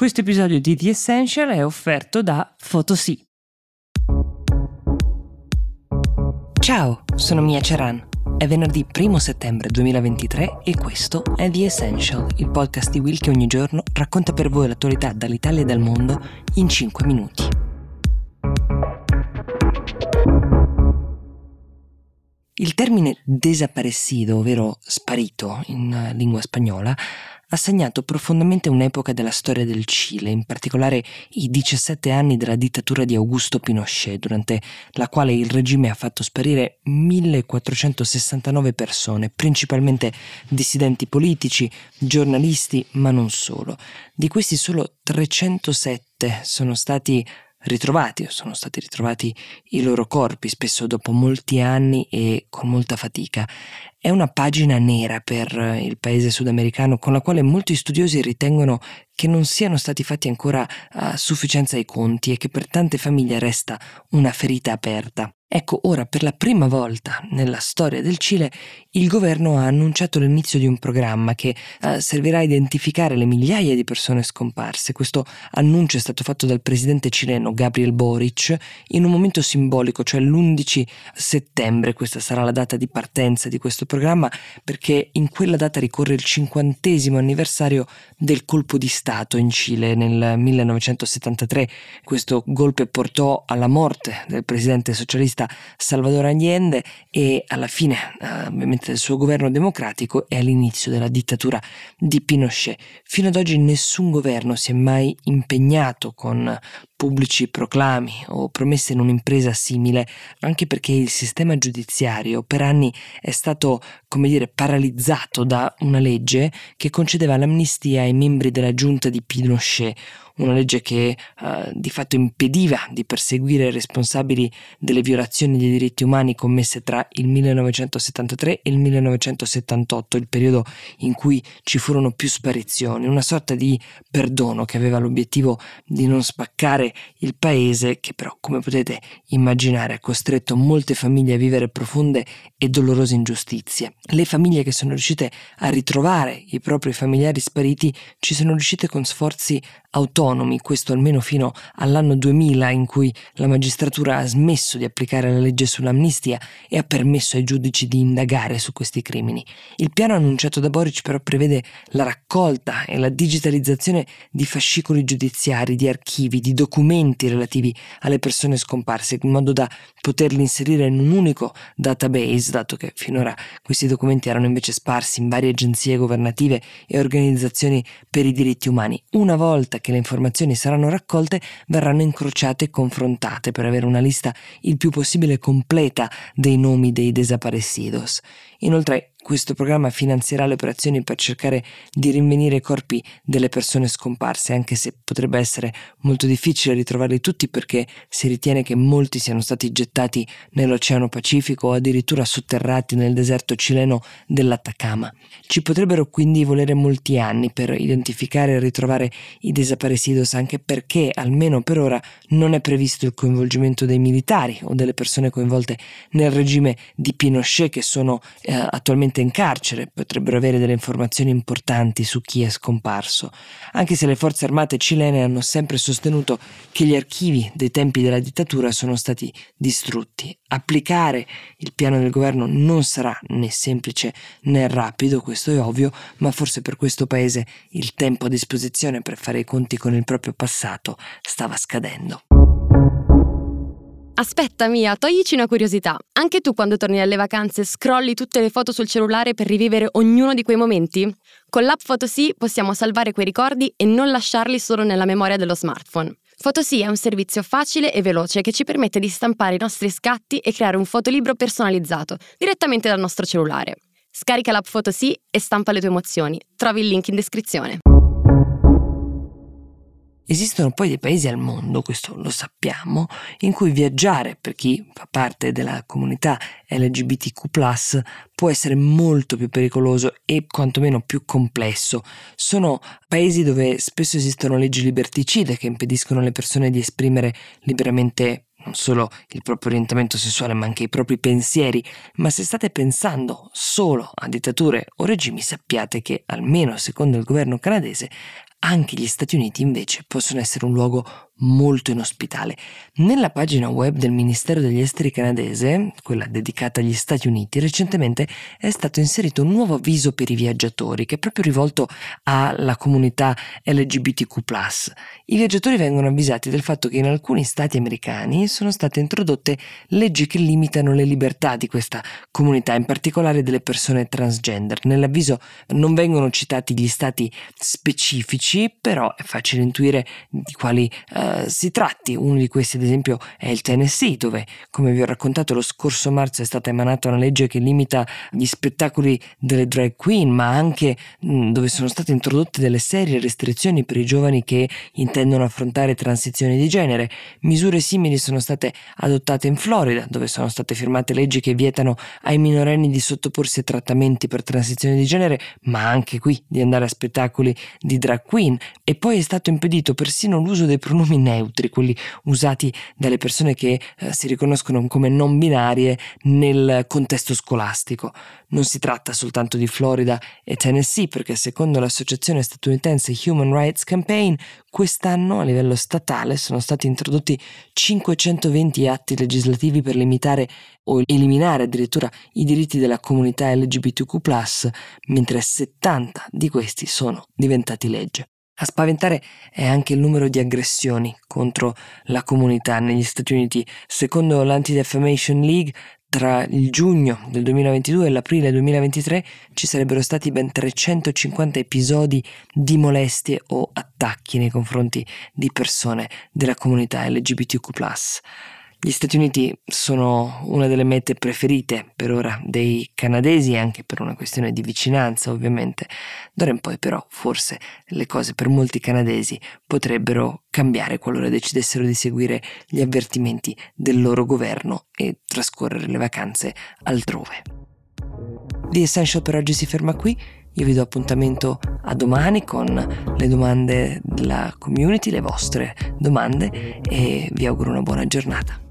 Questo episodio di The Essential è offerto da Photosy. Ciao, sono Mia Ceran. È venerdì 1 settembre 2023 e questo è The Essential, il podcast di Will che ogni giorno racconta per voi l'attualità dall'Italia e dal mondo in 5 minuti. Il termine desaparecido, ovvero sparito in lingua spagnola, ha segnato profondamente un'epoca della storia del Cile, in particolare i 17 anni della dittatura di Augusto Pinochet, durante la quale il regime ha fatto sparire 1469 persone, principalmente dissidenti politici, giornalisti, ma non solo. Di questi solo 307 sono stati ritrovati o sono stati ritrovati i loro corpi, spesso dopo molti anni e con molta fatica. È una pagina nera per il paese sudamericano con la quale molti studiosi ritengono che non siano stati fatti ancora a sufficienza i conti e che per tante famiglie resta una ferita aperta. Ecco, ora per la prima volta nella storia del Cile il governo ha annunciato l'inizio di un programma che eh, servirà a identificare le migliaia di persone scomparse. Questo annuncio è stato fatto dal presidente cileno Gabriel Boric in un momento simbolico, cioè l'11 settembre. Questa sarà la data di partenza di questo programma perché in quella data ricorre il cinquantesimo anniversario del colpo di Stato in Cile nel 1973. Questo golpe portò alla morte del presidente socialista Salvador Allende e alla fine eh, ovviamente del suo governo democratico e all'inizio della dittatura di Pinochet. Fino ad oggi nessun governo si è mai impegnato con pubblici proclami o promesse in un'impresa simile, anche perché il sistema giudiziario per anni è stato, come dire, paralizzato da una legge che concedeva l'amnistia ai membri della giunta di Pinochet, una legge che uh, di fatto impediva di perseguire i responsabili delle violazioni dei diritti umani commesse tra il 1973 e il 1978, il periodo in cui ci furono più sparizioni, una sorta di perdono che aveva l'obiettivo di non spaccare il paese che però, come potete immaginare, ha costretto molte famiglie a vivere profonde e dolorose ingiustizie. Le famiglie che sono riuscite a ritrovare i propri familiari spariti ci sono riuscite con sforzi autonomi, questo almeno fino all'anno 2000 in cui la magistratura ha smesso di applicare la legge sull'amnistia e ha permesso ai giudici di indagare su questi crimini. Il piano annunciato da Boric però prevede la raccolta e la digitalizzazione di fascicoli giudiziari, di archivi, di documenti relativi alle persone scomparse, in modo da poterli inserire in un unico database, dato che finora questi documenti erano invece sparsi in varie agenzie governative e organizzazioni per i diritti umani. Una volta che le informazioni saranno raccolte, verranno incrociate e confrontate per avere una lista il più possibile completa dei nomi dei desaparecidos. Inoltre, questo programma finanzierà le operazioni per cercare di rinvenire i corpi delle persone scomparse, anche se potrebbe essere molto difficile ritrovarli tutti perché si ritiene che molti siano stati gettati nell'Oceano Pacifico o addirittura sotterrati nel deserto cileno dell'Atacama. Ci potrebbero quindi volere molti anni per identificare e ritrovare i desaparecidos, anche perché, almeno per ora, non è previsto il coinvolgimento dei militari o delle persone coinvolte nel regime di Pinochet che sono eh, attualmente attualmente in carcere potrebbero avere delle informazioni importanti su chi è scomparso, anche se le forze armate cilene hanno sempre sostenuto che gli archivi dei tempi della dittatura sono stati distrutti. Applicare il piano del governo non sarà né semplice né rapido, questo è ovvio, ma forse per questo paese il tempo a disposizione per fare i conti con il proprio passato stava scadendo. Aspetta Mia, toglici una curiosità. Anche tu quando torni dalle vacanze scrolli tutte le foto sul cellulare per rivivere ognuno di quei momenti? Con l'app Photosy possiamo salvare quei ricordi e non lasciarli solo nella memoria dello smartphone. Photosy è un servizio facile e veloce che ci permette di stampare i nostri scatti e creare un fotolibro personalizzato direttamente dal nostro cellulare. Scarica l'app Photosy e stampa le tue emozioni. Trovi il link in descrizione. Esistono poi dei paesi al mondo, questo lo sappiamo, in cui viaggiare per chi fa parte della comunità LGBTQ può essere molto più pericoloso e quantomeno più complesso. Sono paesi dove spesso esistono leggi liberticide che impediscono alle persone di esprimere liberamente non solo il proprio orientamento sessuale ma anche i propri pensieri, ma se state pensando solo a dittature o regimi sappiate che, almeno secondo il governo canadese, anche gli Stati Uniti invece possono essere un luogo molto inospitale. Nella pagina web del Ministero degli Esteri canadese, quella dedicata agli Stati Uniti, recentemente è stato inserito un nuovo avviso per i viaggiatori che è proprio rivolto alla comunità LGBTQ. I viaggiatori vengono avvisati del fatto che in alcuni stati americani sono state introdotte leggi che limitano le libertà di questa comunità, in particolare delle persone transgender. Nell'avviso non vengono citati gli stati specifici, però è facile intuire di quali eh, si tratti. Uno di questi, ad esempio, è il Tennessee, dove, come vi ho raccontato, lo scorso marzo è stata emanata una legge che limita gli spettacoli delle drag queen, ma anche mh, mm, dove sono state introdotte delle serie restrizioni per i giovani che intendono affrontare transizioni di genere. Misure simili sono state adottate in Florida, dove sono state firmate leggi che vietano ai minorenni di sottoporsi a trattamenti per transizioni di genere, ma anche qui di andare a spettacoli di drag queen. E poi è stato impedito persino l'uso dei pronomi neutri, quelli usati dalle persone che eh, si riconoscono come non binarie nel contesto scolastico. Non si tratta soltanto di Florida e Tennessee, perché secondo l'associazione statunitense Human Rights Campaign, quest'anno a livello statale sono stati introdotti 520 atti legislativi per limitare o eliminare addirittura i diritti della comunità LGBTQ, mentre 70 di questi sono diventati legge. A spaventare è anche il numero di aggressioni contro la comunità negli Stati Uniti. Secondo l'Anti-Defamation League, tra il giugno del 2022 e l'aprile 2023 ci sarebbero stati ben 350 episodi di molestie o attacchi nei confronti di persone della comunità LGBTQ. Gli Stati Uniti sono una delle mete preferite per ora dei canadesi, anche per una questione di vicinanza ovviamente. D'ora in poi però forse le cose per molti canadesi potrebbero cambiare qualora decidessero di seguire gli avvertimenti del loro governo e trascorrere le vacanze altrove. The Essential per oggi si ferma qui. Io vi do appuntamento a domani con le domande della community, le vostre domande e vi auguro una buona giornata.